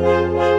Música